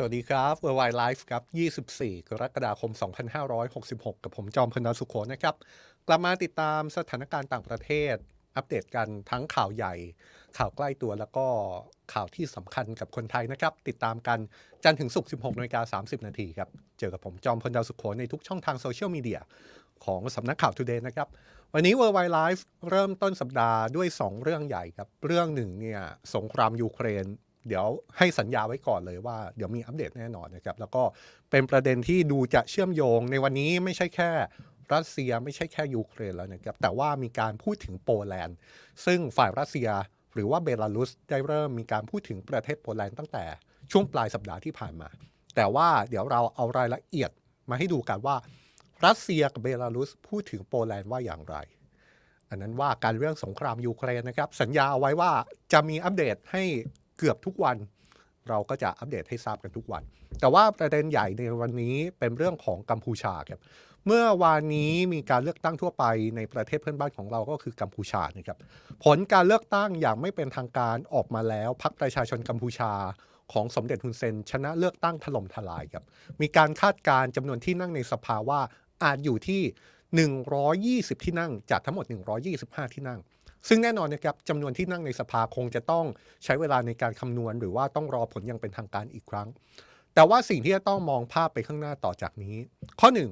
สวัสดีครับ Worldwide Life ครับ 24 กรกฎาคม 2566 กับผมจอมพลสุโขนะครับ กลับมาติดตามสถานการณ์ต่างประเทศ อัปเดตกันทั้งข่าวใหญ่ ข่าวใกล้ตัวแล้วก็ข่าวที่สำคัญกับคนไทยนะครับ ติดตามกันจันทร์ถึงศุกร์ 16นาฬิกา30 นาทีครับ เจอกับผมจอมพลดาวสุโขในทุกช่องทางโซเชียลมีเดียของสำนักข่าว Today นะครับ วันนี้ Worldwide Life เริ่มต้นสัปดาห์ด้วย 2 เรื่องใหญ่ครับ เรื่องหนึ่งเนี่ยสงครามยูเครน เดี๋ยวให้สัญญาไว้ก่อนเลยว่าเดี๋ยวมีอัปเดตแน่นอนนะครับ แล้วก็เป็นประเด็นที่ดูจะเชื่อมโยงในวันนี้ไม่ใช่แค่รัสเซียไม่ใช่แค่ยูเครนแล้วนะครับ แต่ว่ามีการพูดถึงโปแลนด์ ซึ่งฝ่ายรัสเซียหรือว่าเบลารุสได้เริ่มมีการพูดถึงประเทศโปแลนด์ตั้งแต่ช่วงปลายสัปดาห์ที่ผ่านมา แต่ว่าเดี๋ยวเราเอารายละเอียดมาให้ดูกันว่า รัสเซียกับเบลารุสพูดถึงโปแลนด์ว่าอย่างไร อันนั้นว่าการเรื่องสงครามยูเครนนะครับ สัญญาเอาไว้ว่าจะมีอัปเดตให้ เกือบทุกวัน เราก็จะอัปเดตให้ทราบกันทุกวัน แต่ว่าประเด็นใหญ่ในวันนี้เป็นเรื่องของกัมพูชาครับเมื่อวานนี้มีการเลือกตั้งทั่วไปในประเทศเพื่อนบ้านของเราก็คือกัมพูชานะครับผลการเลือกตั้งอย่างไม่เป็นทางการออกมาแล้วพรรคประชาชนกัมพูชาของสมเด็จฮุนเซน ชนะเลือกตั้งถล่มทลายครับมีการคาดการณ์จำนวนที่นั่งในสภาว่าอาจอยู่ที่ 120 ที่นั่งจากทั้งหมด 125 ที่นั่ง ซึ่งแน่นอนนะครับจำนวนที่นั่งในสภาคงจะต้องใช้เวลาในการคำนวณ หรือว่าต้องรอผลอย่างเป็นทางการอีกครั้ง แต่ว่าสิ่งที่จะต้องมองภาพไปข้างหน้าต่อจากนี้ ข้อหนึ่ง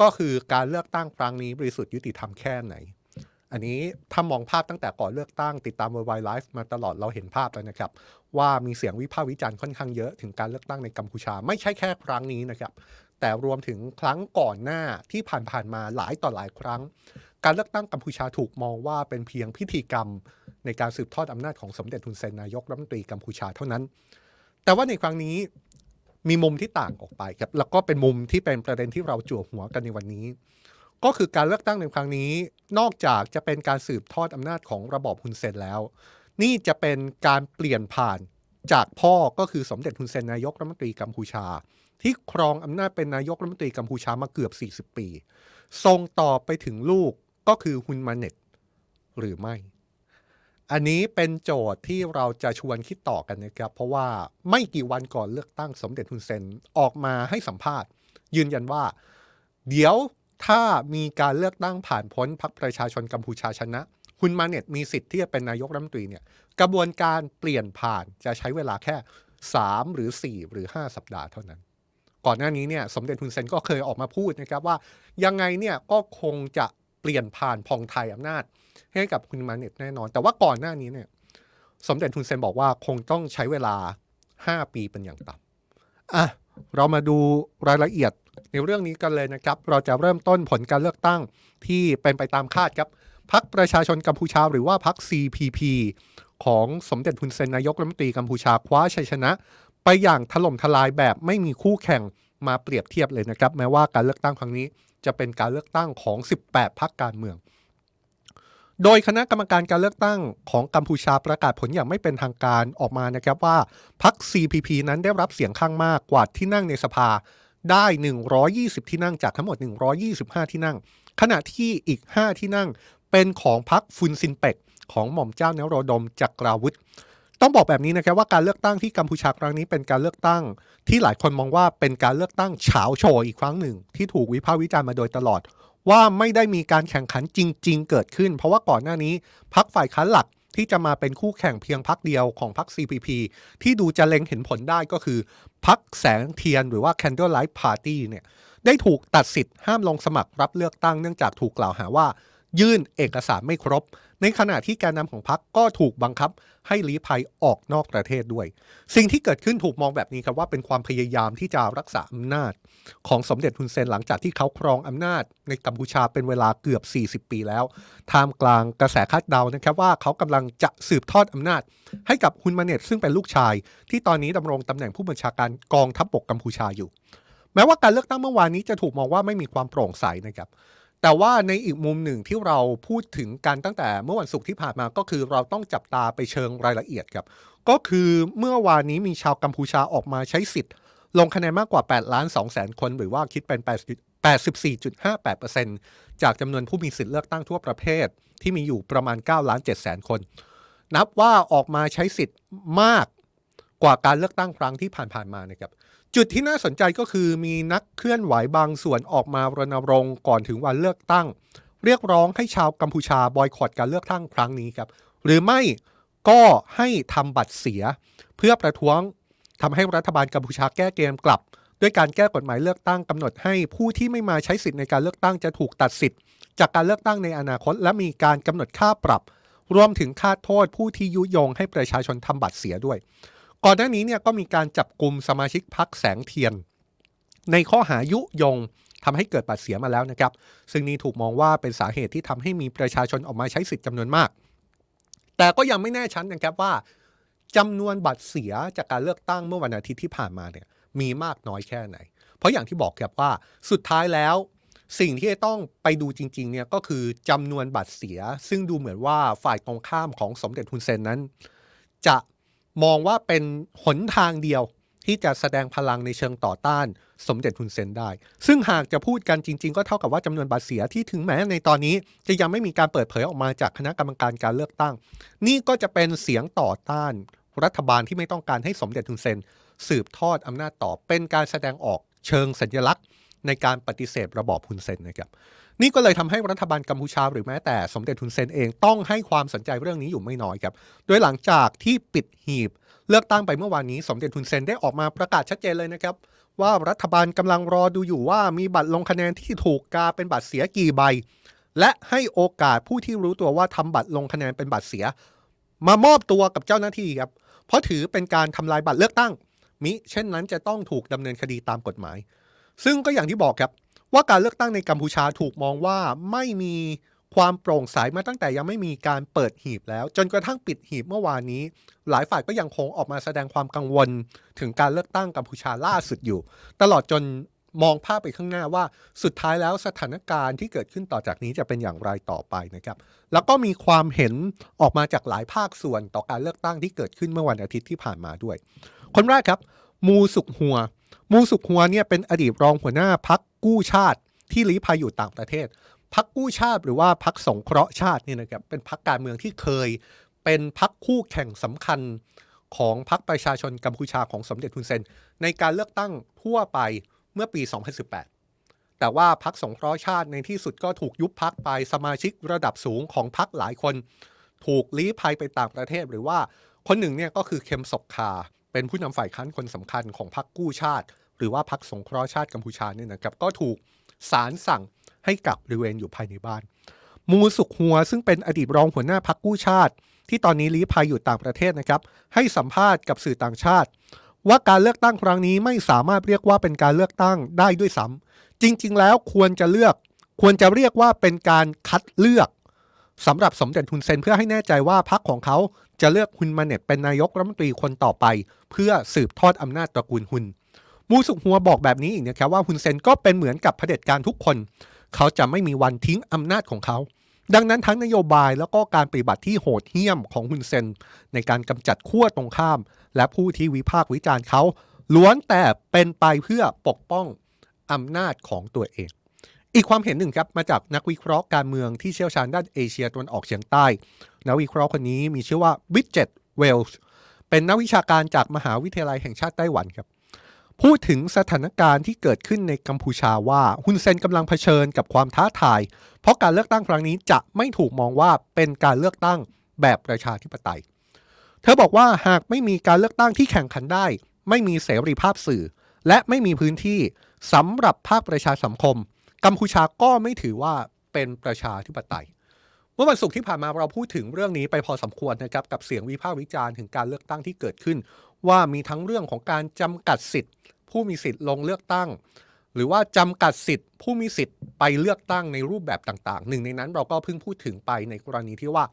ก็คือการเลือกตั้งครั้งนี้บริสุทธิ์ยุติธรรมแค่ไหน อันนี้ถ้ามองภาพตั้งแต่ก่อนเลือกตั้งติดตาม World Wide Life มาตลอดเราเห็นภาพแล้วนะครับ ว่ามีเสียงวิพากษ์วิจารณ์ค่อนข้างเยอะถึงการเลือกตั้งในกัมพูชา ไม่ใช่แค่ครั้งนี้นะครับแต่รวมถึงครั้งก่อนหน้าที่ผ่านๆมาหลายต่อหลายครั้ง การเลือกตั้งกัมพูชาถูกมองว่าเป็นเพียงพิธีกรรม ในการสืบทอดอำนาจของสมเด็จทุนเซนนายกรัฐมนตรีกัมพูชาเท่านั้น แต่ว่าในครั้งนี้มีมุมที่ต่างออกไปครับแล้วก็เป็นมุมที่เป็นประเด็นที่เราจั่วหัวกันในวันนี้ ก็คือการเลือกตั้งในครั้งนี้ นอกจากจะเป็นการสืบทอดอำนาจของระบอบฮุนเซนแล้ว นี่จะเป็นการเปลี่ยนผ่านจากพ่อก็คือสมเด็จฮุนเซนนายกรัฐมนตรีกัมพูชา ที่ครองอำนาจเป็นนายกรัฐมนตรีกัมพูชามาเกือบ 40 ปีส่งต่อไปถึงลูก ก็คือฮุนมาเน็ตหรือไม่ อันนี้เป็นโจทย์ที่เราจะชวนคิดต่อกันนะครับ เพราะว่าไม่กี่วันก่อนเลือกตั้งสมเด็จฮุนเซนออกมาให้สัมภาษณ์ ยืนยันว่า เดี๋ยวถ้ามีการเลือกตั้งผ่านพ้นพรรคประชาชนกัมพูชาชนะฮุนมาเน็ตมีสิทธิ์ที่จะเป็นนายกรัฐมนตรีเนี่ยกระบวนการเปลี่ยนผ่านจะใช้เวลาแค่ 3 หรือ 4 หรือ 5 สัปดาห์เท่านั้น ก่อนหน้านี้เนี่ยสมเด็จฮุนเซนก็เคยออกมาพูดนะครับว่ายังไงเนี่ยก็คงจะ เปลี่ยนผ่านพองไทยอำนาจ ให้กับคุณมาเน็ตแน่นอน แต่ว่าก่อนหน้านี้เนี่ย สมเด็จฮุนเซนบอกว่าคงต้องใช้เวลา 5 ปีเป็นอย่างต่ำอะเรามาดูรายละเอียดในเรื่องนี้กันเลยนะครับ เราจะเริ่มต้นผลการเลือกตั้งที่เป็นไปตามคาดครับพรรคประชาชนกัมพูชาหรือว่าพรรค CPP ของสมเด็จฮุนเซนนายกรัฐมนตรีกัมพูชาคว้าชัยชนะ ไปอย่างถล่มทลายแบบไม่มีคู่แข่งมาเปรียบเทียบเลยนะครับ แม้ว่าการเลือกตั้งครั้งนี้ จะเป็นการเลือกตั้งของ 18พรรคการเมือง โดยคณะกรรมการการเลือกตั้งของกัมพูชาประกาศผลอย่างไม่เป็นทางการออกมานะครับว่าพรรค CPP นั้นได้รับเสียงข้างมากกว่าที่นั่งในสภาได้ 120 ที่นั่งจากทั้งหมด 125 ที่นั่ง ขณะที่อีก 5 ที่นั่งเป็นของพรรคฟุนซินเป็กของหม่อมเจ้านโรดมจักราวุธ ต้องบอกแบบนี้นะครับว่าการเลือกตั้งที่กัมพูชาครั้งนี้เป็นการเลือกตั้ง ที่หลายคนมองว่าเป็นการเลือกตั้งเฉาโชว์อีกครั้งหนึ่ง ที่ถูกวิพากษ์วิจารณ์มาโดยตลอด ว่าไม่ได้มีการแข่งขันจริง ๆ เกิดขึ้น เพราะว่าก่อนหน้านี้พรรคฝ่ายค้านหลักที่จะมาเป็นคู่แข่งเพียงพรรคเดียวของพรรค CPP ที่ดูจะเล็งเห็นผลได้ก็คือพรรคแสงเทียนหรือว่า Candlelight Party เนี่ยได้ถูกตัดสิทธิ์ห้ามลงสมัครรับเลือกตั้งเนื่องจากถูกกล่าวหาว่า ยื่นเอกสารไม่ครบ ในขณะที่แกนนำของพรรคก็ถูกบังคับให้ลี้ภัยออกนอกประเทศด้วย สิ่งที่เกิดขึ้นถูกมองแบบนี้ครับว่าเป็นความพยายามที่จะรักษาอำนาจ ของสมเด็จฮุนเซนหลังจากที่เขาครองอำนาจ ในกัมพูชาเป็นเวลาเกือบ 40 ปีแล้วท่ามกลางกระแสคาดเดานะครับว่าเขากำลังจะสืบทอดอำนาจ ให้กับฮุนมาเนตซึ่งเป็นลูกชาย ที่ตอนนี้ดำรงตำแหน่งผู้บัญชาการกองทัพบกกัมพูชาอยู่ แม้ว่าการเลือกตั้งเมื่อวานนี้จะถูกมองว่าไม่มีความโปร่งใสนะครับ แต่ว่าในอีกมุมหนึ่งที่เราพูดถึงกันตั้งแต่เมื่อวันศุกร์ที่ผ่านมาก็คือเราต้องจับตาไปเชิงรายละเอียดครับ ก็คือเมื่อวานนี้มีชาวกัมพูชาออกมาใช้สิทธิ์ ลงคะแนนมากกว่า 8 ล้าน2แสนคน หรือว่าคิดเป็น 84.58%จากจำนวนผู้มีสิทธิ์เลือกตั้งทั่วประเทศที่มีอยู่ประมาณ9ล้าน7แสนคน นับว่าออกมาใช้สิทธิ์มาก กว่าการเลือกตั้งครั้งที่ผ่านๆมานะครับจุดที่น่าสนใจก็คือมีนักเคลื่อนไหวบางส่วนออกมารณรงค์ก่อนถึงวันเลือกตั้ง เรียกร้องให้ชาวกัมพูชาบอยคอตการเลือกตั้งครั้งนี้ครับหรือไม่ก็ให้ทำบัตรเสีย เพื่อประท้วงทำให้รัฐบาลกัมพูชาแก้เกมกลับ ด้วยการแก้กฎหมายเลือกตั้งกำหนดให้ผู้ที่ไม่มาใช้สิทธิ์ในการเลือกตั้งจะถูกตัดสิทธิ์ จากการเลือกตั้งในอนาคต และมีการกำหนดค่าปรับ รวมถึงค่าโทษผู้ที่ยุยงให้ประชาชนทำบัตรเสียด้วย ก่อนหน้านี้เนี่ยก็มีการจับกลุ่มสมาชิกพรรคแสงเทียน ในข้อหายุยงทำให้เกิดบัตรเสียมาแล้วนะครับ ซึ่งนี่ถูกมองว่าเป็นสาเหตุที่ทำให้มีประชาชนออกมาใช้สิทธิ์จำนวนมาก แต่ก็ยังไม่แน่ชัดนะครับว่าจำนวนบัตรเสียจากการเลือกตั้งเมื่อวันอาทิตย์ที่ผ่านมาเนี่ยมีมากน้อยแค่ไหน เพราะอย่างที่บอกครับว่าสุดท้ายแล้ว สิ่งที่จะต้องไปดูจริงๆเนี่ยก็คือจำนวนบัตรเสีย ซึ่งดูเหมือนว่าฝ่ายตรงข้ามของสมเด็จฮุนเซนนั้น จะ มองว่าเป็นหนทางเดียวที่จะแสดงพลังในเชิงต่อต้านสมเด็จฮุนเซนได้ ซึ่งหากจะพูดกันจริง ๆ ก็เท่ากับว่าจำนวนบัตรเสียที่ถึงแม้ในตอนนี้จะยังไม่มีการเปิดเผยออกมาจากคณะกรรมการการเลือกตั้ง นี่ก็จะเป็นเสียงต่อต้าน รัฐบาลที่ไม่ต้องการให้สมเด็จฮุนเซน สืบทอดอำนาจต่อเป็นการแสดงออกเชิงสัญลักษณ์ ในการปฏิเสธระบอบฮุนเซนนะครับ นี่ก็เลยทำให้รัฐบาลกัมพูชาหรือแม้แต่สมเด็จฮุนเซนเองต้องให้ความสนใจเรื่องนี้อยู่ไม่น้อยครับ โดยหลังจากที่ปิดหีบ เลือกตั้งไปเมื่อวานนี้ สมเด็จฮุนเซนได้ออกมาประกาศชัดเจนเลยนะครับ ว่ารัฐบาลกำลังรอดูอยู่ว่ามีบัตรลงคะแนนที่ถูกกาเป็นบัตรเสียกี่ใบ และให้โอกาสผู้ที่รู้ตัวว่าทำบัตรลงคะแนนเป็นบัตรเสีย มามอบตัวกับเจ้าหน้าที่ครับเพราะถือเป็นการทำลายบัตรเลือกตั้ง มิเช่นนั้นจะต้องถูกดำเนินคดีตามกฎหมาย ซึ่งก็อย่างที่บอกครับ ว่าการเลือกตั้งในกัมพูชาถูกมองว่าไม่มีความโปร่งใสมาตั้งแต่ยังไม่มีการเปิดหีบแล้ว จนกระทั่งปิดหีบเมื่อวานนี้ หลายฝ่ายก็ยังคงออกมาแสดงความกังวล ถึงการเลือกตั้งกัมพูชาล่าสุดอยู่ ตลอดจนมองภาพไปข้างหน้าว่าสุดท้ายแล้วสถานการณ์ที่เกิดขึ้นต่อจากนี้จะเป็นอย่างไรต่อไปนะครับ แล้วก็มีความเห็นออกมาจากหลายภาคส่วนต่อการเลือกตั้งที่เกิดขึ้นเมื่อวันอาทิตย์ที่ผ่านมาด้วย คนแรกครับ มูสุกหัว มูสุกหัวเนี่ยเป็นอดีตรองหัวหน้าพักกู้ชาติที่ลี้ภัยอยู่ต่างประเทศพักกู้ชาติหรือว่าพักสงเคราะห์ชาติเนี่ยนะครับเป็นพักการเมืองที่เคยเป็นพักคู่แข่งสำคัญของพักประชาชนกัมพูชาของสมเด็จฮุนเซน ในการเลือกตั้งทั่วไปเมื่อปี 2018 แต่ว่าพักสงเคราะห์ชาติในที่สุดก็ถูกยุบพักไปสมาชิกระดับสูงของพักหลายคน ถูกลี้ภัยไปต่างประเทศ หรือว่าคนหนึ่งเนี่ยก็คือเคมศกคา เป็นผู้นำฝ่ายค้านคนสำคัญของพรรคกู้ชาติ หรือว่าพรรคสงเคราะห์ชาติกัมพูชาเนี่ยนะครับก็ถูกศาลสั่งให้กักบริเวณอยู่ภายในบ้าน มูสุกหัวซึ่งเป็นอดีตรองหัวหน้าพรรคกู้ชาติ ที่ตอนนี้ลี้ภัยอยู่ต่างประเทศนะครับ ให้สัมภาษณ์กับสื่อต่างชาติ ว่าการเลือกตั้งครั้งนี้ไม่สามารถเรียกว่าเป็นการเลือกตั้งได้ด้วยซ้ำจริง ๆ แล้วควรจะเลือกควรจะเรียกว่าเป็นการคัดเลือกสำหรับสมเด็จฮุนเซนเพื่อให้แน่ใจว่าพรรคของเขา จะเลือกฮุนมาเน็ตเป็นนายกรัฐมนตรีคนต่อไป เพื่อสืบทอดอำนาจตระกูลฮุนมูสุกหัวบอกแบบนี้อีกนะครับว่าฮุนเซนก็เป็นเหมือนกับเผด็จการทุกคน เขาจะไม่มีวันทิ้งอำนาจของเขา ดังนั้นทั้งนโยบายแล้วก็การปฏิบัติที่โหดเหี้ยมของฮุนเซน ในการกำจัดขั้วตรงข้าม และผู้ที่วิพากษ์วิจารณ์เขาล้วนแต่เป็นไปเพื่อปกป้องอำนาจของตัวเอง อีกความเห็นหนึ่งครับมาจากนักวิเคราะห์การเมืองที่เชี่ยวชาญด้านเอเชียตะวันออกเฉียงใต้ นักวิเคราะห์คนนี้มีชื่อว่าวิจเจตเวลส์เป็นนักวิชาการจากมหาวิทยาลัยแห่งชาติไต้หวันครับ พูดถึงสถานการณ์ที่เกิดขึ้นในกัมพูชาว่าฮุนเซนกำลังเผชิญกับความท้าทาย เพราะการเลือกตั้งครั้งนี้จะไม่ถูกมองว่าเป็นการเลือกตั้งแบบประชาธิปไตย เธอบอกว่าหากไม่มีการเลือกตั้งที่แข่งขันได้ ไม่มีเสรีภาพสื่อ และไม่มีพื้นที่สำหรับภาคประชาสังคม กัมพูชาก็ไม่ถือว่าเป็นประชาธิปไตย เมื่อวันศุกร์ที่ผ่านมาเราพูดถึงเรื่องนี้ไปพอสมควรนะครับกับเสียงวิพากษ์วิจารณ์ถึงการเลือกตั้งที่เกิดขึ้น ว่ามีทั้งเรื่องของการจำกัดสิทธิ์ ผู้มีสิทธิ์ลงเลือกตั้ง หรือว่าจำกัดสิทธิ์ ผู้มีสิทธิ์ไปเลือกตั้งในรูปแบบต่างๆ หนึ่งในนั้นเราก็เพิ่งพูดถึงไปในกรณีที่ว่า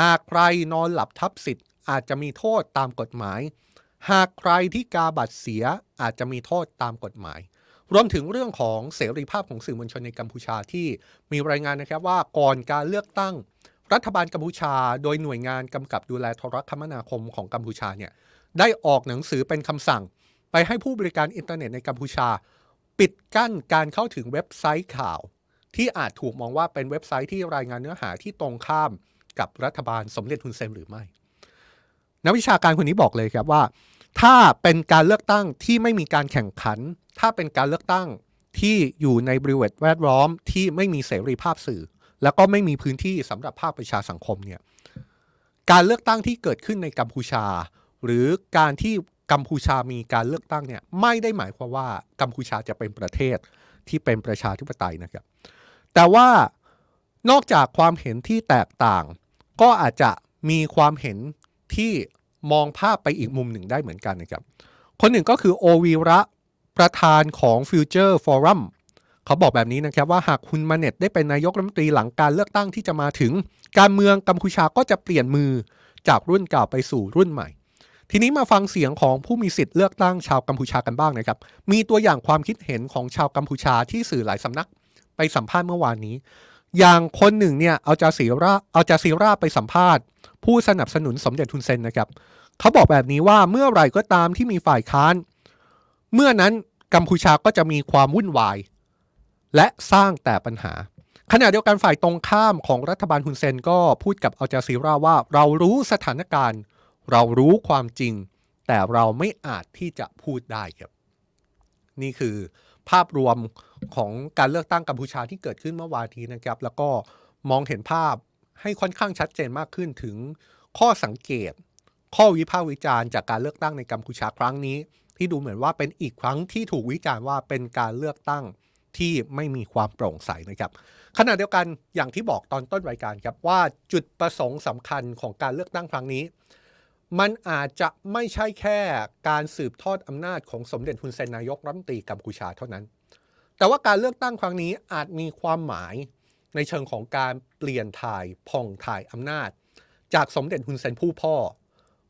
หากใครนอนหลับทับสิทธิ์ อาจจะมีโทษตามกฎหมาย หากใครที่กาบัตรเสียอาจจะมีโทษตามกฎหมาย รวมถึงเรื่องของเสรีภาพของสื่อมวลชนในกัมพูชาที่มีรายงานนะครับว่าก่อนการเลือกตั้งรัฐบาลกัมพูชา โดยหน่วยงานกำกับดูแลโทรคมนาคมของกัมพูชาเนี่ยได้ออกหนังสือเป็นคำสั่ง ไปให้ผู้บริการอินเทอร์เน็ตในกัมพูชา ปิดกั้นการเข้าถึงเว็บไซต์ข่าว ที่อาจถูกมองว่าเป็นเว็บไซต์ที่รายงานเนื้อหาที่ตรงข้ามกับรัฐบาลสมเด็จฮุนเซนหรือไม่ นักวิชาการคนนี้บอกเลยครับว่า ถ้าเป็นการเลือกตั้งที่ไม่มีการแข่งขัน ถ้าเป็นการเลือกตั้งที่อยู่ในบริเวณแวดล้อมที่ไม่มีเสรีภาพสื่อ แล้วก็ไม่มีพื้นที่สำหรับภาคประชาสังคมเนี่ยการเลือกตั้งที่เกิดขึ้นในกัมพูชา หรือการที่กัมพูชามีการเลือกตั้งเนี่ยไม่ได้หมายความว่ากัมพูชาจะเป็นประเทศที่เป็นประชาธิปไตยนะครับแต่ว่านอกจากความเห็นที่แตกต่าง ก็อาจจะมีความเห็นที่มองภาพไปอีกมุมหนึ่งได้เหมือนกันนะครับคนหนึ่งก็คือโอวีระ ประธานของ Future Forum เขาบอกแบบนี้นะครับว่าหากคุณมาเน็ตได้เป็นนายกรัฐมนตรีหลังการเลือกตั้งที่จะมาถึง การเมืองกัมพูชาก็จะเปลี่ยนมือจากรุ่นเก่าไปสู่รุ่นใหม่ ทีนี้มาฟังเสียงของผู้มีสิทธิ์เลือกตั้งชาวกัมพูชากันบ้างนะครับ มีตัวอย่างความคิดเห็นของชาวกัมพูชาที่สื่อหลายสำนัก ไปสัมภาษณ์เมื่อวานนี้ อย่างคนหนึ่งเนี่ยเอาจาซีราเอาจาซีราไปสัมภาษณ์ ผู้สนับสนุนสมเด็จทุนเซนนะครับ เขาบอกแบบนี้ว่าเมื่อไหร่ก็ตามที่มีฝ่ายค้าน เมื่อนั้นกัมพูชาก็จะมีความวุ่นวาย และสร้างแต่ปัญหา ขณะเดียวกันฝ่ายตรงข้ามของรัฐบาลฮุนเซนก็พูดกับอัลจาซีราว่า เรารู้สถานการณ์ เรารู้ความจริง แต่เราไม่อาจที่จะพูดได้ครับ นี่คือภาพรวมของการเลือกตั้งกัมพูชาที่เกิดขึ้นเมื่อวานนี้นะครับ แล้วก็มองเห็นภาพให้ค่อนข้างชัดเจนมากขึ้นถึงข้อสังเกต ข้อวิพากษ์วิจารณ์จากการเลือกตั้งในกัมพูชาครั้งนี้ ที่ดูเหมือนว่าเป็นอีกครั้งที่ถูกวิจารณ์ว่าเป็นการเลือกตั้งที่ไม่มีความโปร่งใสนะครับขณะเดียวกันอย่างที่บอกตอนต้นรายการครับว่าจุดประสงค์สำคัญของการเลือกตั้งครั้งนี้ มันอาจจะไม่ใช่แค่การสืบทอดอำนาจของสมเด็จฮุนเซนนายกรัฐมนตรีกัมพูชาเท่านั้น แต่ว่าการเลือกตั้งครั้งนี้อาจมีความหมายในเชิงของการเปลี่ยนถ่ายผ่องถ่ายอำนาจ จากสมเด็จฮุนเซนผู้พ่อ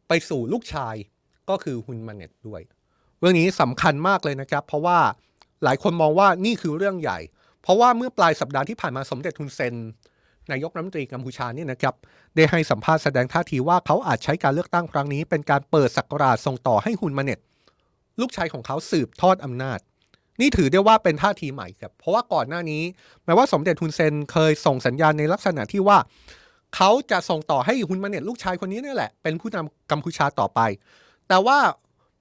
ไปสู่ลูกชายก็คือฮุนมาเน็ตด้วย เรื่องนี้สำคัญมากเลยนะครับ เพราะว่าหลายคนมองว่านี่คือเรื่องใหญ่ เพราะว่าเมื่อปลายสัปดาห์ที่ผ่านมาสมเด็จฮุนเซนนายกรัฐมนตรีกัมพูชาเนี่ยนะครับได้ให้สัมภาษณ์แสดงท่าทีว่าเขาอาจใช้การเลือกตั้งครั้งนี้ เป็นการเปิดสักราชส่งต่อให้ฮุนมาเน็ต ลูกชายของเขาสืบทอดอำนาจ นี่ถือได้ว่าเป็นท่าทีใหม่ครับเพราะว่าก่อนหน้านี้แม้ว่าสมเด็จฮุนเซนเคยส่งสัญญาณในลักษณะที่ว่า เขาจะส่งต่อให้ฮุนมาเน็ตลูกชายคนนี้นี่แหละเป็นผู้นำกัมพูชาต่อไป แต่ว่า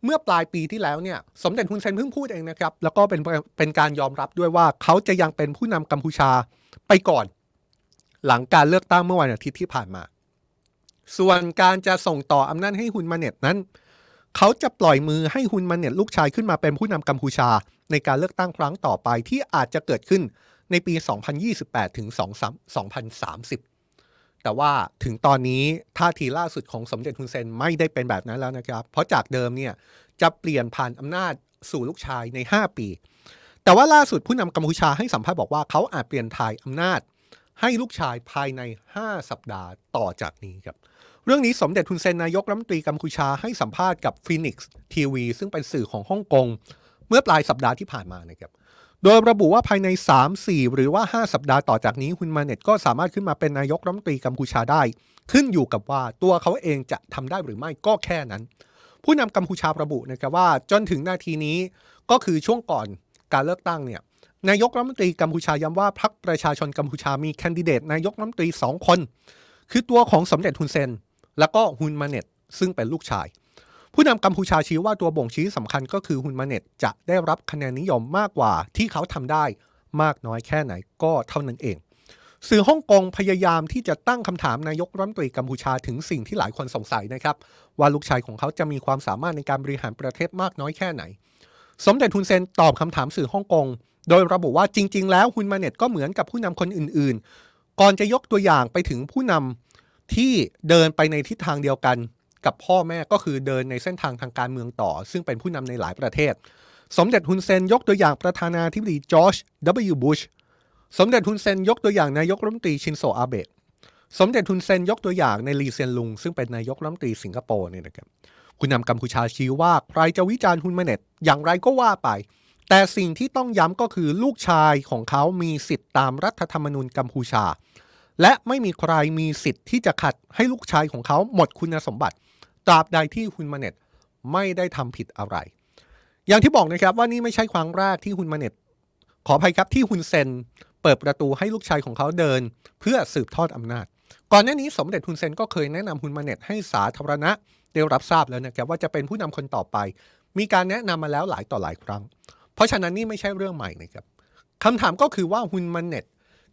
เมื่อปลายปีที่แล้วเนี่ยสมเด็จฮุนเซนเพิ่งพูดเองนะครับแล้วก็เป็นเป็นการยอมรับด้วยว่าเขาจะยังเป็นผู้นำกัมพูชาไปก่อน หลังการเลือกตั้งเมื่อวันอาทิตย์ที่ผ่านมา ส่วนการจะส่งต่ออำนาจให้ฮุนมาเน็ตนั้น เขาจะปล่อยมือให้ฮุนมาเน็ตลูกชายขึ้นมาเป็นผู้นำกัมพูชา ในการเลือกตั้งครั้งต่อไปที่อาจจะเกิดขึ้นในปี 2028 ถึง 2030 แต่ว่าถึงตอนนี้ท่าทีล่าสุดของสมเด็จฮุนเซนไม่ได้เป็นแบบนั้นแล้วนะครับ เพราะจากเดิมเนี่ยจะเปลี่ยนผ่านอำนาจสู่ลูกชายใน 5 ปี แต่ว่าล่าสุดผู้นำกัมพูชาให้สัมภาษณ์บอกว่าเขาอาจเปลี่ยนถ่ายอำนาจ ให้ลูกชายภายใน 5 สัปดาห์ต่อจากนี้ครับเรื่องนี้สมเด็จทุนเซนนายกรัฐมนตรีกัมพูชาให้สัมภาษณ์กับฟีนิกซ์ทีวีซึ่งเป็นสื่อของฮ่องกงเมื่อปลายสัปดาห์ที่ผ่านมานะครับ โดยระบุว่าภายใน 3 4 หรือว่า 5 สัปดาห์ต่อจากนี้ฮุนมาเน็ตก็สามารถขึ้นมาเป็นนายกรัฐมนตรีกัมพูชาได้ ขึ้นอยู่กับว่าตัวเขาเองจะทำได้หรือไม่ก็แค่นั้น ผู้นำกัมพูชาระบุนะครับว่าจนถึงนาทีนี้ก็คือช่วงก่อนการเลือกตั้งเนี่ยนายกรัฐมนตรีกัมพูชาย้ำว่าพรรคประชาชนกัมพูชามีแคนดิเดตนายกรัฐมนตรีสองคน คือตัวของสมเด็จฮุนเซน แล้วก็ฮุนมาเน็ตซึ่งเป็นลูกชาย ผู้นำกัมพูชาชี้ว่าตัวบ่งชี้สำคัญก็คือฮุนมาเน็ตจะได้รับคะแนนนิยมมากกว่าที่เขาทำได้มากน้อยแค่ไหนก็เท่านั้นเอง สื่อฮ่องกงพยายามที่จะตั้งคำถามนายกรัฐมนตรีกัมพูชาถึงสิ่งที่หลายคนสงสัยนะครับ ว่าลูกชายของเขาจะมีความสามารถในการบริหารประเทศมากน้อยแค่ไหน สมเด็จฮุนเซนตอบคำถามสื่อฮ่องกง โดยระบุว่าจริง ๆ แล้วฮุนมาเน็ตก็เหมือนกับผู้นำคนอื่น ๆ ก่อนจะยกตัวอย่างไปถึงผู้นำที่เดินไปในทิศทางเดียวกัน กับพ่อแม่ก็คือเดินในเส้นทางทางการเมืองต่อ ซึ่งเป็นผู้นำในหลายประเทศ สมเด็จฮุนเซนยกตัวอย่างประธานาธิบดีจอร์จ W. บุชสมเด็จฮุนเซนยกตัวอย่างนายกรัฐมนตรีชินโซอาเบะสมเด็จฮุนเซนยกตัวอย่างนายลีเซียนลุง ซึ่งเป็นนายกรัฐมนตรีสิงคโปร์เนี่ยนะครับผู้นำกัมพูชาชี้ว่าใครจะวิจารณ์ฮุนมาเนตอย่างไรก็ว่าไป แต่สิ่งที่ต้องย้ำก็คือลูกชายของเขามีสิทธิ์ตามรัฐธรรมนูญกัมพูชา และไม่มีใครมีสิทธิ์ที่จะขัดให้ลูกชายของเขาหมดคุณสมบัติ ตราบใดที่ฮุนมาเน็ตไม่ได้ทำผิดอะไร อย่างที่บอกนะครับว่านี่ไม่ใช่ครั้งแรกที่ฮุนมาเน็ตขออภัยครับที่ฮุนเซนเปิดประตูให้ลูกชายของเขาเดิน เพื่อสืบทอดอำนาจ ก่อนหน้านี้สมเด็จฮุนเซนก็เคยแนะนำฮุนมาเน็ตให้สาธารณะได้รับทราบแล้วนะครับว่าจะเป็นผู้นำคนต่อไป มีการแนะนำมาแล้วหลายต่อหลายครั้ง เพราะฉะนั้นนี่ไม่ใช่เรื่องใหม่นะครับคำถามก็คือว่าฮุนมันเน็ต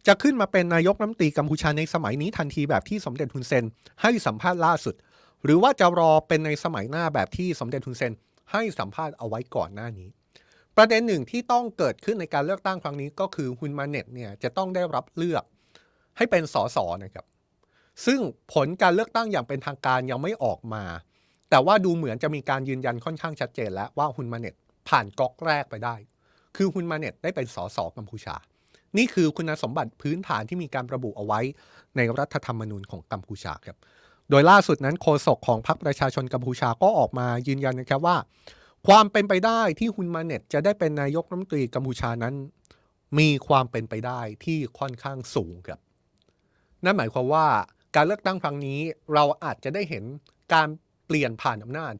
จะขึ้นมาเป็นนายกรัฐมนตรีกัมพูชาในสมัยนี้ทันทีแบบที่สมเด็จฮุนเซนให้สัมภาษณ์ล่าสุด หรือว่าจะรอเป็นในสมัยหน้าแบบที่สมเด็จฮุนเซนให้สัมภาษณ์เอาไว้ก่อนหน้านี้ ประเด็นหนึ่งที่ต้องเกิดขึ้นในการเลือกตั้งครั้งนี้ก็คือฮุนมาเน็ตเนี่ยจะต้องได้รับเลือกให้เป็นสสนะครับ ซึ่งผลการเลือกตั้งอย่างเป็นทางการยังไม่ออกมา แต่ว่าดูเหมือนจะมีการยืนยันค่อนข้างชัดเจนแล้วว่าฮุนมาเน็ตผ่านก๊อกแรกไปได้ คือฮุนมาเน็ตได้เป็นสสกัมพูชา นี่คือคุณสมบัติพื้นฐานที่มีการระบุเอาไว้ในรัฐธรรมนูญของกัมพูชาครับ โดยล่าสุดนั้นโฆษกของพรรคประชาชนกัมพูชาก็ออกมายืนยันนะครับว่า ความเป็นไปได้ที่ฮุนมาเน็ตจะได้เป็นนายกรัฐมนตรีกัมพูชานั้น มีความเป็นไปได้ที่ค่อนข้างสูงครับนั่นหมายความว่าการเลือกตั้งครั้งนี้เราอาจจะได้เห็นการเปลี่ยนผ่านอำนาจ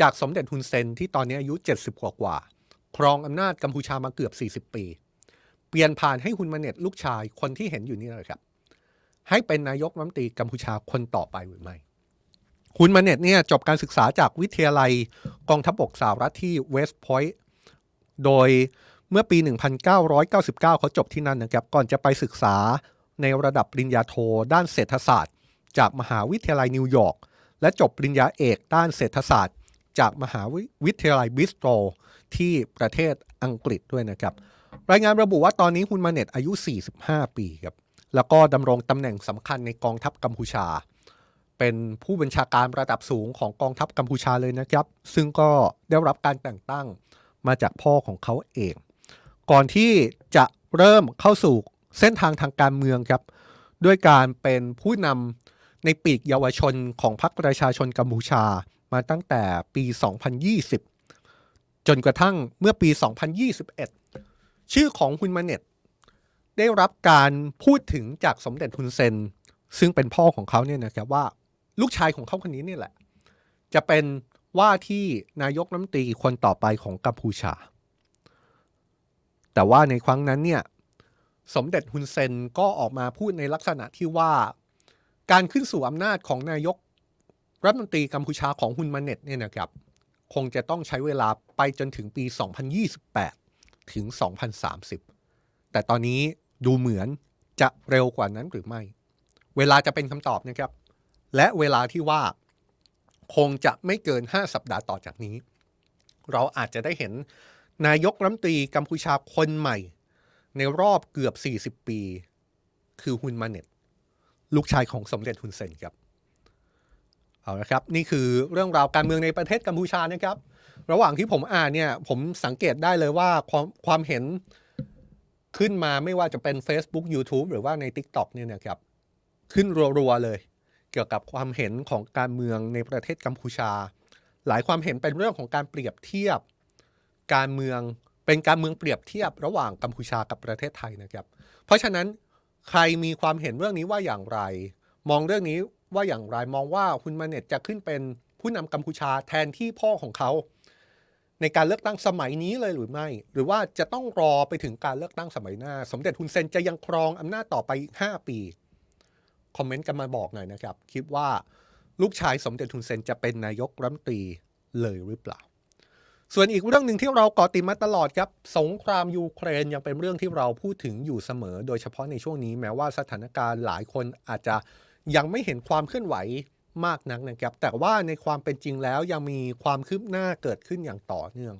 จากสมเด็จฮุนเซนที่ตอนนี้อายุ 70 กว่ากว่าครองอำนาจกัมพูชามาเกือบ 40 ปี เปลี่ยนผ่านให้ฮุนมาเน็ตลูกชายคนที่เห็นอยู่นี่เลยครับ ให้เป็นนายกรัฐมนตรีกัมพูชาคนต่อไปหรือไม่ฮุนมาเน็ตเนี่ยจบการศึกษาจากวิทยาลัยกองทัพบกสหรัฐที่เวสต์พอยต์โดยเมื่อปี 1999 เขาจบที่นั่นนะครับ ก่อนจะไปศึกษาในระดับปริญญาโทด้านเศรษฐศาสตร์ จากมหาวิทยาลัยนิวยอร์ก และจบปริญญาเอกด้านเศรษฐศาสตร์ จากมหาวิทยาลัยบิสโตลที่ประเทศอังกฤษด้วยนะครับ รายงานระบุว่าตอนนี้ฮุนมาเน็ตอายุ 45 ปีครับ แล้วก็ดำรงตำแหน่งสำคัญในกองทัพกัมพูชา เป็นผู้บัญชาการระดับสูงของกองทัพกัมพูชาเลยนะครับ ซึ่งก็ได้รับการแต่งตั้งมาจากพ่อของเขาเอง ก่อนที่จะเริ่มเข้าสู่เส้นทางทางการเมืองครับ ด้วยการเป็นผู้นำในปีกเยาวชนของพรรคประชาชนกัมพูชามาตั้งแต่ปี 2020 จนกระทั่งเมื่อปี 2021 ชื่อของฮุนมาเน็ต ได้รับการพูดถึงจากสมเด็จฮุนเซน ซึ่งเป็นพ่อของเขาเนี่ยนะครับว่าลูกชายของเขาคนนี้เนี่ยแหละ จะเป็นว่าที่นายกรัฐมนตรีคนต่อไปของกัมพูชา แต่ว่าในครั้งนั้นเนี่ยสมเด็จฮุนเซนก็ออกมาพูดในลักษณะที่ว่าการขึ้นสู่อำนาจของนายกรัฐมนตรีกัมพูชาของฮุนมาเน็ตเนี่ยนะครับคงจะต้องใช้เวลาไปจนถึงปี 2028 ถึง 2030 แต่ตอนนี้ ดูเหมือนจะเร็วกว่านั้นหรือไม่ เวลาจะเป็นคำตอบนะครับ และเวลาที่ว่าคงจะไม่เกิน 5 สัปดาห์ต่อจากนี้ เราอาจจะได้เห็นนายกรัฐมนตรีกัมพูชาคนใหม่ ในรอบเกือบ 40 ปี คือฮุนมาเน็ต ลูกชายของสมเด็จฮุนเซนครับ เอาละครับ นี่คือเรื่องราวการเมืองในประเทศกัมพูชานะครับ ระหว่างที่ผมอ่านเนี่ย ผมสังเกตได้เลยว่าความความเห็น ขึ้นมาไม่ว่าจะเป็น Facebook YouTube หรือว่าใน TikTok เนี่ยนะครับขึ้นรัวๆเลย เกี่ยวกับความเห็นของการเมืองในประเทศกัมพูชา หลายความเห็นเป็นเรื่องของการเปรียบเทียบ การเมืองเป็นการเมืองเปรียบเทียบระหว่างกัมพูชากับประเทศไทยนะครับ เพราะฉะนั้นใครมีความเห็นเรื่องนี้ว่าอย่างไร มองเรื่องนี้ว่าอย่างไรมองว่าฮุนมาเน็ตจะขึ้นเป็นผู้นำกัมพูชาแทนที่พ่อของเขา ในการเลือกตั้งสมัยนี้เลยหรือไม่ หรือว่าจะต้องรอไปถึงการเลือกตั้งสมัยหน้า สมเด็จฮุนเซนจะยังครองอำนาจต่อไปอีก5ปี คอมเมนต์กันมาบอกหน่อยนะครับ คิดว่าลูกชายสมเด็จฮุนเซนจะเป็นนายกรัฐมนตรีเลยหรือเปล่า ส่วนอีกเรื่องหนึ่งที่เราเกาะติดมาตลอดครับ สงครามยูเครนยังเป็นเรื่องที่เราพูดถึงอยู่เสมอ โดยเฉพาะในช่วงนี้แม้ว่าสถานการณ์หลายคนอาจจะยังไม่เห็นความเคลื่อนไหว มากนักนะครับ แต่ว่าในความเป็นจริงแล้วยังมีความคืบหน้าเกิดขึ้นอย่างต่อเนื่อง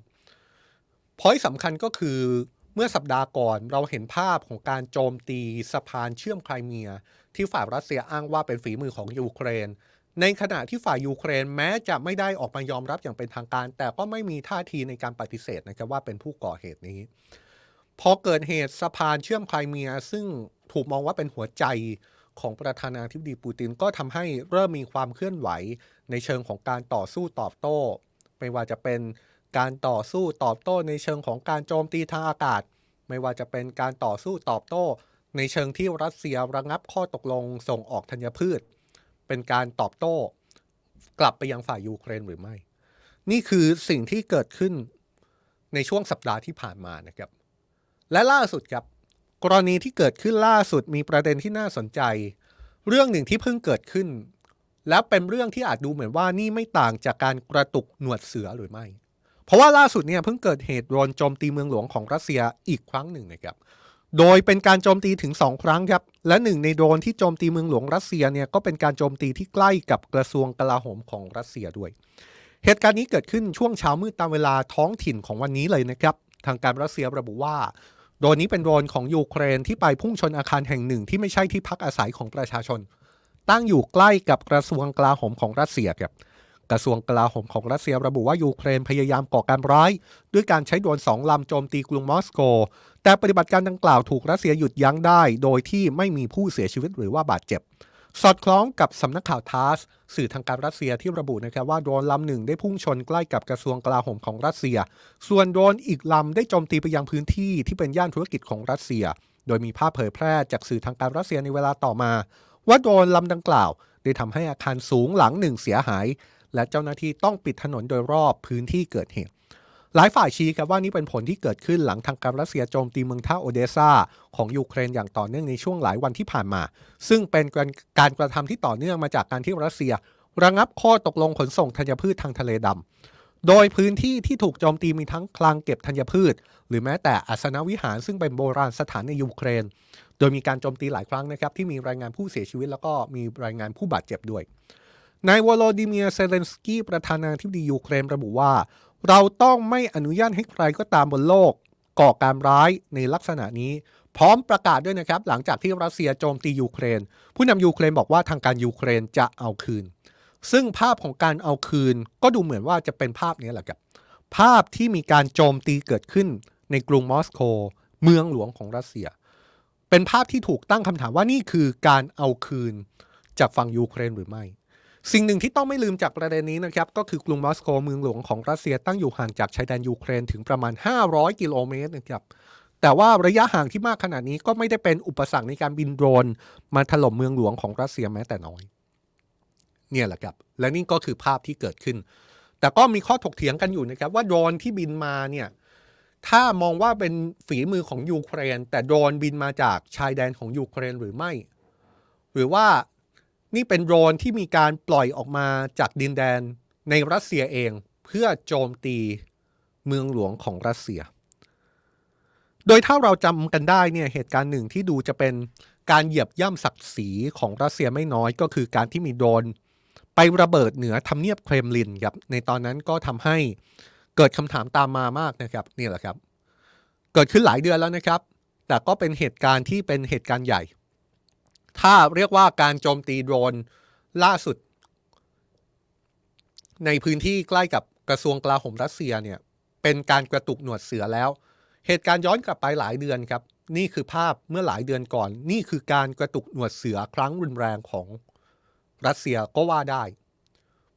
พอยสำคัญก็คือเมื่อสัปดาห์ก่อนเราเห็นภาพของการโจมตีสะพานเชื่อมไครเมีย ที่ฝ่ายรัสเซียอ้างว่าเป็นฝีมือของยูเครน ในขณะที่ฝ่ายยูเครนแม้จะไม่ได้ออกมายอมรับอย่างเป็นทางการ แต่ก็ไม่มีท่าทีในการปฏิเสธนะครับว่าเป็นผู้ก่อเหตุนี้ พอเกิดเหตุสะพานเชื่อมไครเมีย ซึ่งถูกมองว่าเป็นหัวใจ ของประธานาธิบดีปูตินก็ทำให้เริ่มมีความเคลื่อนไหวในเชิงของการต่อสู้ตอบโต้ ไม่ว่าจะเป็นการต่อสู้ตอบโต้ในเชิงของการโจมตีทางอากาศ ไม่ว่าจะเป็นการต่อสู้ตอบโต้ ในเชิงที่รัสเซียระงับข้อตกลงส่งออกธัญพืช เป็นการตอบโต้ กลับไปยังฝ่ายยูเครนหรือไม่ นี่คือสิ่งที่เกิดขึ้นในช่วงสัปดาห์ที่ผ่านมานะครับ และล่าสุดครับ กรณีที่เกิดขึ้นล่าสุดมีประเด็นที่น่าสนใจ เรื่องหนึ่งที่เพิ่งเกิดขึ้น แล้วเป็นเรื่องที่อาจดูเหมือนว่านี่ไม่ต่างจากการกระตุกหนวดเสือหรือไม่ เพราะว่าล่าสุดเนี่ยเพิ่งเกิดเหตุโดนโจมตีเมืองหลวงของรัสเซียอีกครั้งหนึ่งนะครับ โดยเป็นการโจมตีถึง 2 ครั้งครับ และหนึ่งในโดนที่โจมตีเมืองหลวงรัสเซียเนี่ยก็เป็นการโจมตีที่ใกล้กับกระทรวงกลาโหมของรัสเซียด้วย เหตุการณ์นี้เกิดขึ้นช่วงเช้ามืดตามเวลาท้องถิ่นของวันนี้เลยนะครับ ทางการรัสเซียระบุว่า โดรนนี้เป็นโดรนของยูเครนที่ไปพุ่งชนอาคารแห่งหนึ่งที่ไม่ใช่ที่พักอาศัยของประชาชน ตั้งอยู่ใกล้กับกระทรวงกลาโหมของรัสเซียครับกระทรวงกลาโหมของรัสเซียระบุว่ายูเครนพยายามก่อการร้าย ด้วยการใช้โดรนสองลำโจมตีกรุงมอสโก แต่ปฏิบัติการดังกล่าวถูกรัสเซียหยุดยั้งได้ โดยที่ไม่มีผู้เสียชีวิตหรือว่าบาดเจ็บ สอดคล้องกับสำนักข่าวทาสสื่อทางการรัสเซียที่ระบุนะครับว่าโดรนลำหนึ่งได้พุ่งชนใกล้กับกระทรวงกลาโหมของรัสเซีย ส่วนโดรนอีกลำได้โจมตีไปยังพื้นที่ที่เป็นย่านธุรกิจของรัสเซีย โดยมีภาพเผยแพร่จากสื่อทางการรัสเซียในเวลาต่อมา ว่าโดรนลำดังกล่าว ได้ทำให้อาคารสูงหลังหนึ่งเสียหาย และเจ้าหน้าที่ต้องปิดถนนโดยรอบพื้นที่เกิดเหตุ หลายฝ่ายชี้ครับว่านี่เป็นผลที่เกิดขึ้นหลังทางการรัสเซียโจมตีเมืองท่าโอเดซาของยูเครนอย่างต่อเนื่องในช่วงหลายวันที่ผ่านมา ซึ่งเป็นการกระทำที่ต่อเนื่องมาจากการที่รัสเซีย ระงับข้อตกลงขนส่งธัญพืชทางทะเลดำโดยพื้นที่ที่ถูกโจมตีมีทั้งคลังเก็บธัญพืช หรือแม้แต่อาสนวิหารซึ่งเป็นโบราณสถานในยูเครน โดยมีการโจมตีหลายครั้งนะครับที่มีรายงานผู้เสียชีวิต แล้วก็มีรายงานผู้บาดเจ็บด้วยนายวโลดิเมียร์เซเลนสกี้ประธานาธิบดียูเครนระบุว่า เราต้องไม่อนุญาตให้ใครก็ตามบนโลก ก่อการร้ายในลักษณะนี้ พร้อมประกาศด้วยนะครับ หลังจากที่รัสเซียโจมตียูเครน ผู้นำยูเครนบอกว่าทางการยูเครนจะเอาคืน ซึ่งภาพของการเอาคืนก็ดูเหมือนว่าจะเป็นภาพนี้แหละครับ ภาพที่มีการโจมตีเกิดขึ้นในกรุงมอสโก เมืองหลวงของรัสเซีย เป็นภาพที่ถูกตั้งคำถามว่านี่คือการเอาคืนจากฝั่งยูเครนหรือไม่ สิ่งหนึ่งที่ต้องไม่ลืมจากประเด็นนี้นะครับก็คือกรุงมอสโกเมืองหลวงของรัสเซียตั้งอยู่ห่างจากชายแดนยูเครนถึงประมาณ 500 กิโลเมตรนะครับแต่ว่าระยะห่างที่มากขนาดนี้ก็ไม่ได้เป็นอุปสรรคในการบินโดรน มาถล่มเมืองหลวงของรัสเซียแม้แต่น้อย เนี่ยแหละครับ และนี่ก็คือภาพที่เกิดขึ้น แต่ก็มีข้อถกเถียงกันอยู่นะครับ ว่าโดรนที่บินมาเนี่ยถ้ามองว่าเป็นฝีมือของยูเครน แต่โดรนบินมาจากชายแดนของยูเครนหรือไม่ หรือว่า นี่เป็นโดรนที่มีการปล่อยออกมาจากดินแดนในรัสเซียเองเพื่อโจมตีเมืองหลวงของรัสเซีย โดยถ้าเราจำกันได้เนี่ยเหตุการณ์หนึ่งที่ดูจะเป็นการเหยียบย่ำศักดิ์ศรีของรัสเซียไม่น้อยก็คือการที่มีโดรนไประเบิดเหนือทำเนียบเครมลินครับในตอนนั้นก็ทำให้เกิดคำถามตามมามากนะครับนี่แหละครับ เกิดขึ้นหลายเดือนแล้วนะครับ แต่ก็เป็นเหตุการณ์ที่เป็นเหตุการณ์ใหญ่ ถ้าเรียกว่าการโจมตีโดรนล่าสุด ในพื้นที่ใกล้กับกระทรวงกลาโหมรัสเซียเนี่ยเป็นการกระตุกหนวดเสือแล้ว เหตุการณ์ย้อนกลับไปหลายเดือนครับ นี่คือภาพเมื่อหลายเดือนก่อน นี่คือการกระตุกหนวดเสือครั้งรุนแรงของรัสเซียก็ว่าได้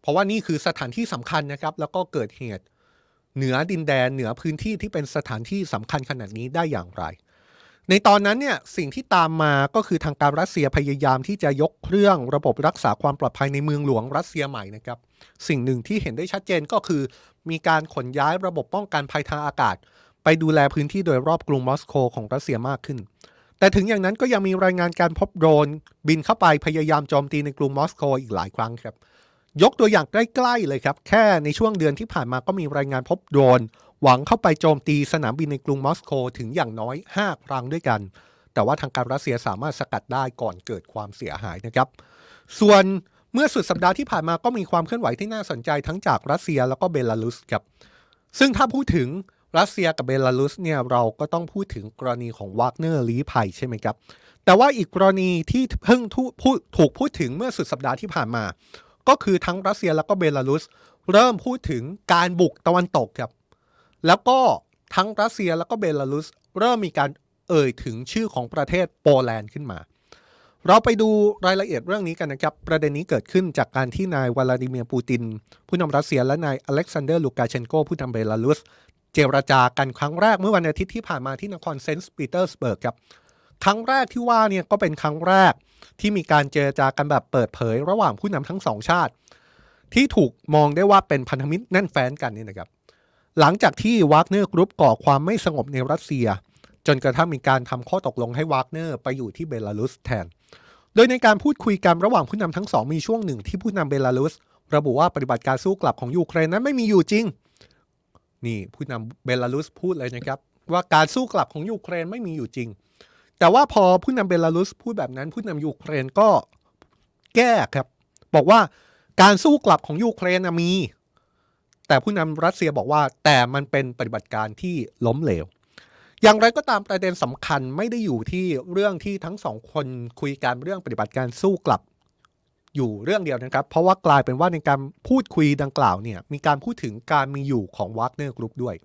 เพราะว่านี่คือสถานที่สำคัญนะครับ แล้วก็เกิดเหตุ เหนือดินแดนเหนือพื้นที่ที่เป็นสถานที่สำคัญขนาดนี้ได้อย่างไร ในตอนนั้นเนี่ยสิ่งที่ตามมาก็คือทางการรัสเซียพยายามที่จะยกเครื่องระบบรักษาความปลอดภัยในเมืองหลวงรัสเซียใหม่นะครับ สิ่งหนึ่งที่เห็นได้ชัดเจนก็คือ มีการขนย้ายระบบป้องกันภัยทางอากาศ ไปดูแลพื้นที่โดยรอบกรุงมอสโกของรัสเซียมากขึ้น แต่ถึงอย่างนั้นก็ยังมีรายงานการพบโดรน บินเข้าไปพยายามโจมตีในกรุงมอสโกอีกหลายครั้งครับ ยกตัวอย่างใกล้ๆเลยครับ แค่ในช่วงเดือนที่ผ่านมาก็มีรายงานพบโดรน หวังเข้าไปโจมตีสนามบินในกรุงมอสโกถึงอย่างน้อย 5 ครั้งด้วยกัน แต่ว่าทางการรัสเซียสามารถสกัดได้ก่อนเกิดความเสียหายนะครับ ส่วนเมื่อสุดสัปดาห์ที่ผ่านมาก็มีความเคลื่อนไหวที่น่าสนใจทั้งจากรัสเซียแล้วก็เบลารุสครับ ซึ่งถ้าพูดถึงรัสเซียกับเบลารุสเนี่ยเราก็ต้องพูดถึงกรณีของวากเนอร์ลี้ภัยใช่ไหมครับ แต่ว่าอีกกรณีที่เพิ่งถูกพูดถึงเมื่อสุดสัปดาห์ที่ผ่านมา ก็คือทั้งรัสเซียแล้วก็เบลารุสเริ่มพูดถึงการบุกตะวันตกครับ แล้วก็ทั้งรัสเซียแล้วก็เบลารุสเริ่มมีการเอ่ยถึงชื่อของประเทศโปแลนด์ขึ้นมา เราไปดูรายละเอียดเรื่องนี้กันนะครับ ประเด็นนี้เกิดขึ้นจากการที่นายวลาดิเมียร์ปูติน ผู้นำรัสเซียและนายอเล็กซานเดอร์ลูกาเชนโกผู้นำเบลารุส เจรจากันครั้งแรกเมื่อวันอาทิตย์ที่ผ่านมาที่นครเซนต์ปีเตอร์สเบิร์กครับครั้งแรกที่ว่าเนี่ยก็เป็นครั้งแรกที่มีการเจรจากันแบบเปิดเผย ระหว่างผู้นำทั้งสองชาติ ที่ถูกมองได้ว่าเป็นพันธมิตรแน่นแฟ้นกันนี่นะครับ หลังจากที่วากเนอร์กรุ๊ปก่อความไม่สงบในรัสเซีย จนกระทั่งมีการทำข้อตกลงให้วากเนอร์ไปอยู่ที่เบลารุสแทน โดยในการพูดคุยกันระหว่างผู้นำทั้งสองมีช่วงหนึ่งที่ผู้นำเบลารุสระบุว่าปฏิบัติการสู้กลับของยูเครนนั้นไม่มีอยู่จริง นี่ผู้นำเบลารุสพูดเลยนะครับ ว่าการสู้กลับของยูเครนไม่มีอยู่จริง แต่ว่าพอผู้นำเบลารุสพูดแบบนั้นผู้นำยูเครนก็แก้ครับ บอกว่าการสู้กลับของยูเครนมี แต่ผู้นำรัสเซียบอกว่า แต่มันเป็นปฏิบัติการที่ล้มเหลว อย่างไรก็ตามประเด็นสำคัญไม่ได้อยู่ที่เรื่องที่ทั้งสองคนคุยกันเรื่องปฏิบัติการสู้กลับอยู่เรื่องเดียวนะครับ เพราะว่ากลายเป็นว่าในการพูดคุยดังกล่าวเนี่ยมีการพูดถึงการมีอยู่ของวากเนอร์กรุ๊ปด้วย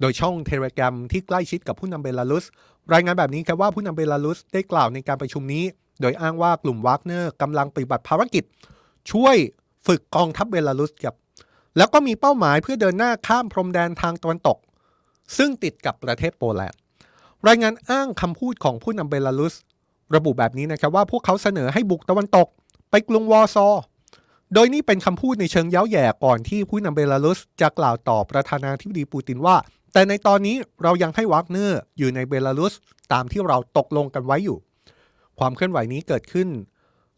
โดยช่องเทเลกรมที่ใกล้ชิดกับผู้นำเบลารุส รายงานแบบนี้ครับว่าผู้นำเบลารุสได้กล่าวในการประชุมนี้ โดยอ้างว่ากลุ่มวากเนอร์กำลังปฏิบัติภารกิจ ช่วยฝึกกองทัพเบลารุสครับ แล้วก็มีเป้าหมายเพื่อเดินหน้าข้ามพรมแดนทางตะวันตก ซึ่งติดกับประเทศโปแลนด์รายงานอ้างคำพูดของผู้นำเบลารุส ระบุแบบนี้นะครับว่าพวกเขาเสนอให้บุกตะวันตก ไปกรุงวอร์ซอ โดยนี่เป็นคำพูดในเชิงเย้าแหย่ก่อนที่ผู้นำเบลารุสจะกล่าวต่อประธานาธิบดีปูตินว่า แต่ในตอนนี้เรายังให้วากเนอร์อยู่ในเบลารุสตามที่เราตกลงกันไว้อยู่ ความเคลื่อนไหวนี้เกิดขึ้น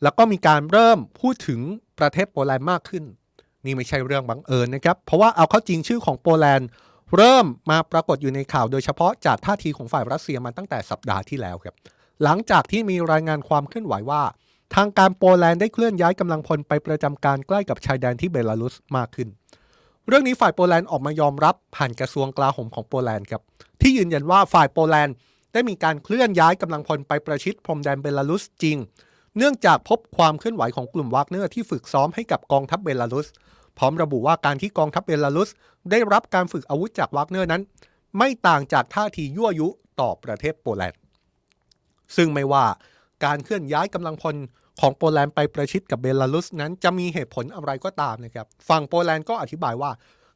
แล้วก็มีการเริ่มพูดถึงประเทศโปแลนด์มากขึ้น นี่ไม่ใช่เรื่องบังเอิญนะครับ เพราะว่าเอาเข้าจริงชื่อของโปแลนด์เริ่มมาปรากฏอยู่ในข่าวโดยเฉพาะจากท่าทีของฝ่ายรัสเซียมาตั้งแต่สัปดาห์ที่แล้วครับ หลังจากที่มีรายงานความเคลื่อนไหวว่า ทางการโปแลนด์ได้เคลื่อนย้ายกำลังพลไปประจำการใกล้กับชายแดนที่เบลารุสมากขึ้น เรื่องนี้ฝ่ายโปแลนด์ออกมายอมรับผ่านกระทรวงกลาโหมของโปแลนด์ครับที่ยืนยันว่าฝ่ายโปแลนด์ได้มีการเคลื่อนย้ายกำลังพลไปประชิดพรมแดนเบลารุสจริง เนื่องจากพบความเคลื่อนไหวของกลุ่มวากเนอร์ที่ฝึกซ้อมให้กับกองทัพเบลารุส พร้อมระบุว่าการที่กองทัพเบลารุส ได้รับการฝึกอาวุธจากวากเนอร์นั้น ไม่ต่างจากท่าทียั่วยุต่อประเทศโปแลนด์ ซึ่งไม่ว่าการเคลื่อนย้ายกำลังพลของโปแลนด์ไปประชิดกับเบลารุสนั้นจะมีเหตุผลอะไรก็ตามนะครับ ฝั่งโปแลนด์ก็อธิบายว่า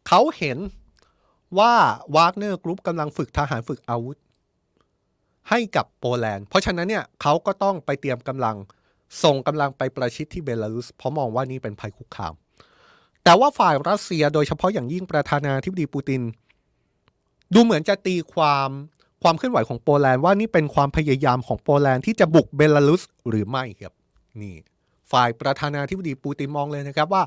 เขาเห็นว่าวากเนอร์กรุ๊ปกำลังฝึกทหารฝึกอาวุธ ให้กับโปแลนด์ เพราะฉะนั้นเนี่ยเขาก็ต้องไปเตรียมกำลัง ส่งกำลังไปประชิดที่เบลารุส เพราะมองว่านี่เป็นภัยคุกคาม แต่ว่าฝ่ายรัสเซียโดยเฉพาะอย่างยิ่งประธานาธิบดีปูติน ดูเหมือนจะตีความความเคลื่อนไหวของโปแลนด์ว่านี่เป็นความพยายามของโปแลนด์ที่จะบุกเบลารุสหรือไม่ครับนี่ฝ่ายประธานาธิบดีปูตินมองเลยนะครับว่า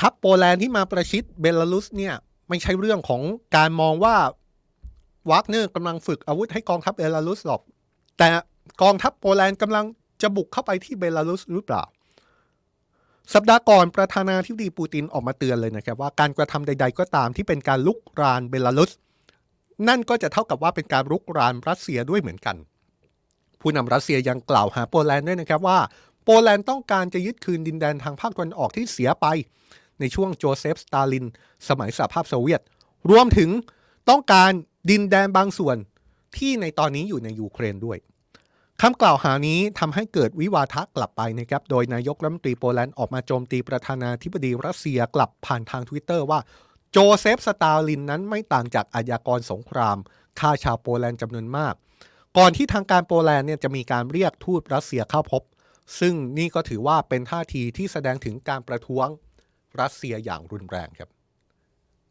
ทัพโปแลนด์ที่มาประชิดเบลารุสเนี่ยไม่ใช่เรื่องของการมองว่าวากเนอร์กำลังฝึกอาวุธให้กองทัพเบลารุสหรอก แต่กองทัพโปแลนด์กำลัง จะบุกเข้าไปที่เบลารุสหรือเปล่า สัปดาห์ก่อนประธานาธิบดีปูตินออกมาเตือนเลยนะครับว่าการกระทำใด ๆ ก็ตามที่เป็นการลุกรานเบลารุส นั่นก็จะเท่ากับว่าเป็นการรุกรานรัสเซียด้วยเหมือนกัน ผู้นำรัสเซียยังกล่าวหาโปแลนด์ด้วยนะครับว่า โปแลนด์ต้องการจะยึดคืนดินแดนทางภาคตะวันออกที่เสียไป ในช่วงโจเซฟสตาลิน สมัยสหภาพโซเวียต รวมถึงต้องการดินแดนบางส่วนที่ในตอนนี้อยู่ในยูเครนด้วย คำกล่าวหานี้ทำให้เกิดวิวาทะกลับไปนะครับ โดยนายกรัฐมนตรีโปแลนด์ออกมาโจมตีประธานาธิบดีรัสเซียกลับผ่านทางทวิตเตอร์ว่า โจเซฟสตาลินนั้นไม่ต่างจากอาญากรสงครามฆ่าชาวโปแลนด์จำนวนมาก ก่อนที่ทางการโปแลนด์เนี่ยจะมีการเรียกทูตรัสเซียเข้าพบ ซึ่งนี่ก็ถือว่าเป็นท่าทีที่แสดงถึงการประท้วงรัสเซียอย่างรุนแรงครับ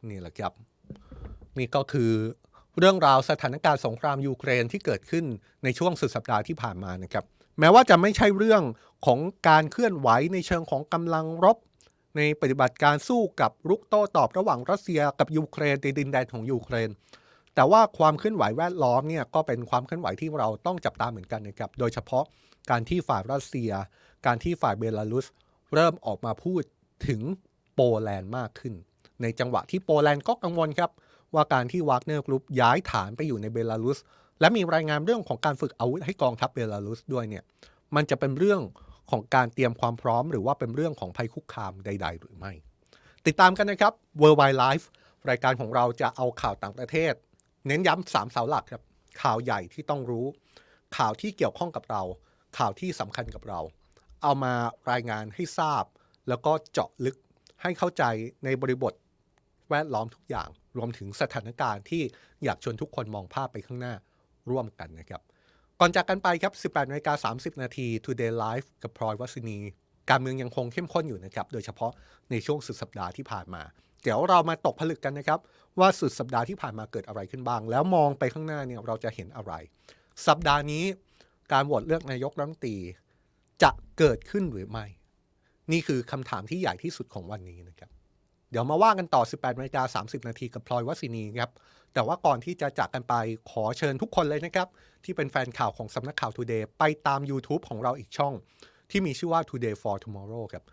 นี่แหละครับ นี่ก็คือ เรื่องราวสถานการณ์สงครามยูเครนที่เกิดขึ้นในช่วงสุดสัปดาห์ที่ผ่านมานะครับแม้ว่าจะไม่ใช่เรื่องของการเคลื่อนไหวในเชิงของกำลังรบ ในปฏิบัติการสู้กับรุกโต้ตอบระหว่างรัสเซียกับยูเครนในดินแดนของยูเครน แต่ว่าความเคลื่อนไหวแวดล้อมเนี่ยก็เป็นความเคลื่อนไหวที่เราต้องจับตาเหมือนกันนะครับโดยเฉพาะการที่ฝ่ายรัสเซีย การที่ฝ่ายเบลารุส เริ่มออกมาพูดถึงโปแลนด์มากขึ้น ในจังหวะที่โปแลนด์ก็กังวลครับ ว่าการที่ Wagner Group ย้ายฐานไปอยู่ในเบลารุส และมีรายงานเรื่องของการฝึกอาวุธให้กองทัพเบลารุสด้วยเนี่ยมันจะเป็นเรื่องของการเตรียมความพร้อม หรือว่าเป็นเรื่องของภัยคุกคามใด ๆ หรือไม่ ติดตามกันนะครับ Worldwide Life รายการของเราจะเอาข่าวต่างประเทศ เน้นย้ำสามเสาหลักครับข่าวใหญ่ที่ต้องรู้ ข่าวที่เกี่ยวข้องกับเรา ข่าวที่สำคัญกับเรา เอามารายงานให้ทราบ แล้วก็เจาะลึกให้เข้าใจในบริบทแวดล้อมทุกอย่าง รวมถึงสถานการณ์ที่อยากชวนทุกคนมองภาพไปข้างหน้าร่วมกันนะครับ ก่อนจากกันไปครับ 18นาฬิกา30 นาที Today Live กับพลอยวัสนี การเมืองยังคงเข้มข้นอยู่นะครับ โดยเฉพาะในช่วงสุดสัปดาห์ที่ผ่านมา เดี๋ยวเรามาตกผลึกกันนะครับ ว่าสุดสัปดาห์ที่ผ่านมาเกิดอะไรขึ้นบ้าง แล้วมองไปข้างหน้าเนี่ยเราจะเห็นอะไร สัปดาห์นี้การโหวตเลือกนายกรัฐมนตรีจะเกิดขึ้นหรือไม่ นี่คือคำถามที่ใหญ่ที่สุดของวันนี้นะครับ เดี๋ยวมาว่ากันต่อ 18นาฬิกา30 นาทีกับพลอยวัสินีครับ แต่ว่าก่อนที่จะจากกันไปขอเชิญทุกคนเลยนะครับ ที่เป็นแฟนข่าวของสำนักข่าว Today ไปตาม YouTube ของเราอีกช่อง ที่มีชื่อว่า Today for Tomorrow ครับ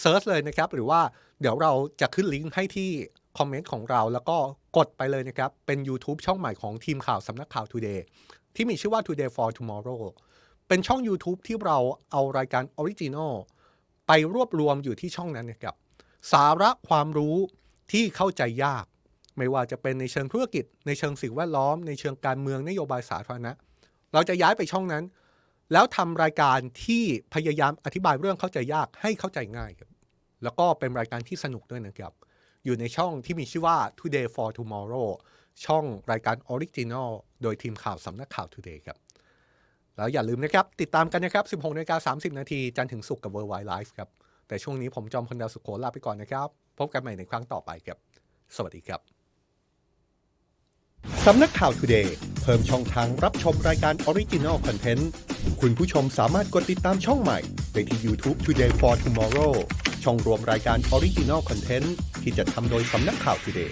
search เลยนะครับ หรือว่าเดี๋ยวเราจะขึ้นลิงก์ให้ที่คอมเมนต์ของเราแล้วก็กดไปเลยนะครับ เป็น YouTube ช่องใหม่ของทีมข่าวสำนักข่าว Today ที่มีชื่อว่า Today for Tomorrow เป็นช่อง YouTube ที่เราเอารายการ original ไปรวบรวมอยู่ที่ช่องนั้นนะครับ สาระความรู้ที่เข้าใจยาก ไม่ว่าจะเป็นในเชิงธุรกิจ ในเชิงสิ่งแวดล้อม ในเชิงการเมืองนโยบายสาธารณะ เราจะย้ายไปช่องนั้น แล้วทำรายการที่พยายามอธิบายเรื่องเข้าใจยากให้เข้าใจง่ายครับแล้วก็เป็นรายการที่สนุกด้วยนะครับ อยู่ในช่องที่มีชื่อว่า Today for Tomorrow ช่องรายการ original โดยทีมข่าวสำนักข่าว Today ครับ แล้วอย่าลืมนะครับ ติดตามกันนะครับ 16นาฬิกา30 นาทีจันทร์ถึงศุกร์กับ World Why Live ครับ แต่ช่วงนี้ผมจอมพลดาวสุโขลาไปก่อนนะครับ พบกันใหม่ในครั้งต่อไปครับ สวัสดีครับ สำนักข่าวทูเดย์เพิ่มช่องทางรับชมรายการ Original Content คุณผู้ชมสามารถกดติดตามช่องใหม่ได้ที่ YouTube Today for Tomorrow ช่องรวมรายการ Original Content ที่จัดทำโดยสำนักข่าว Today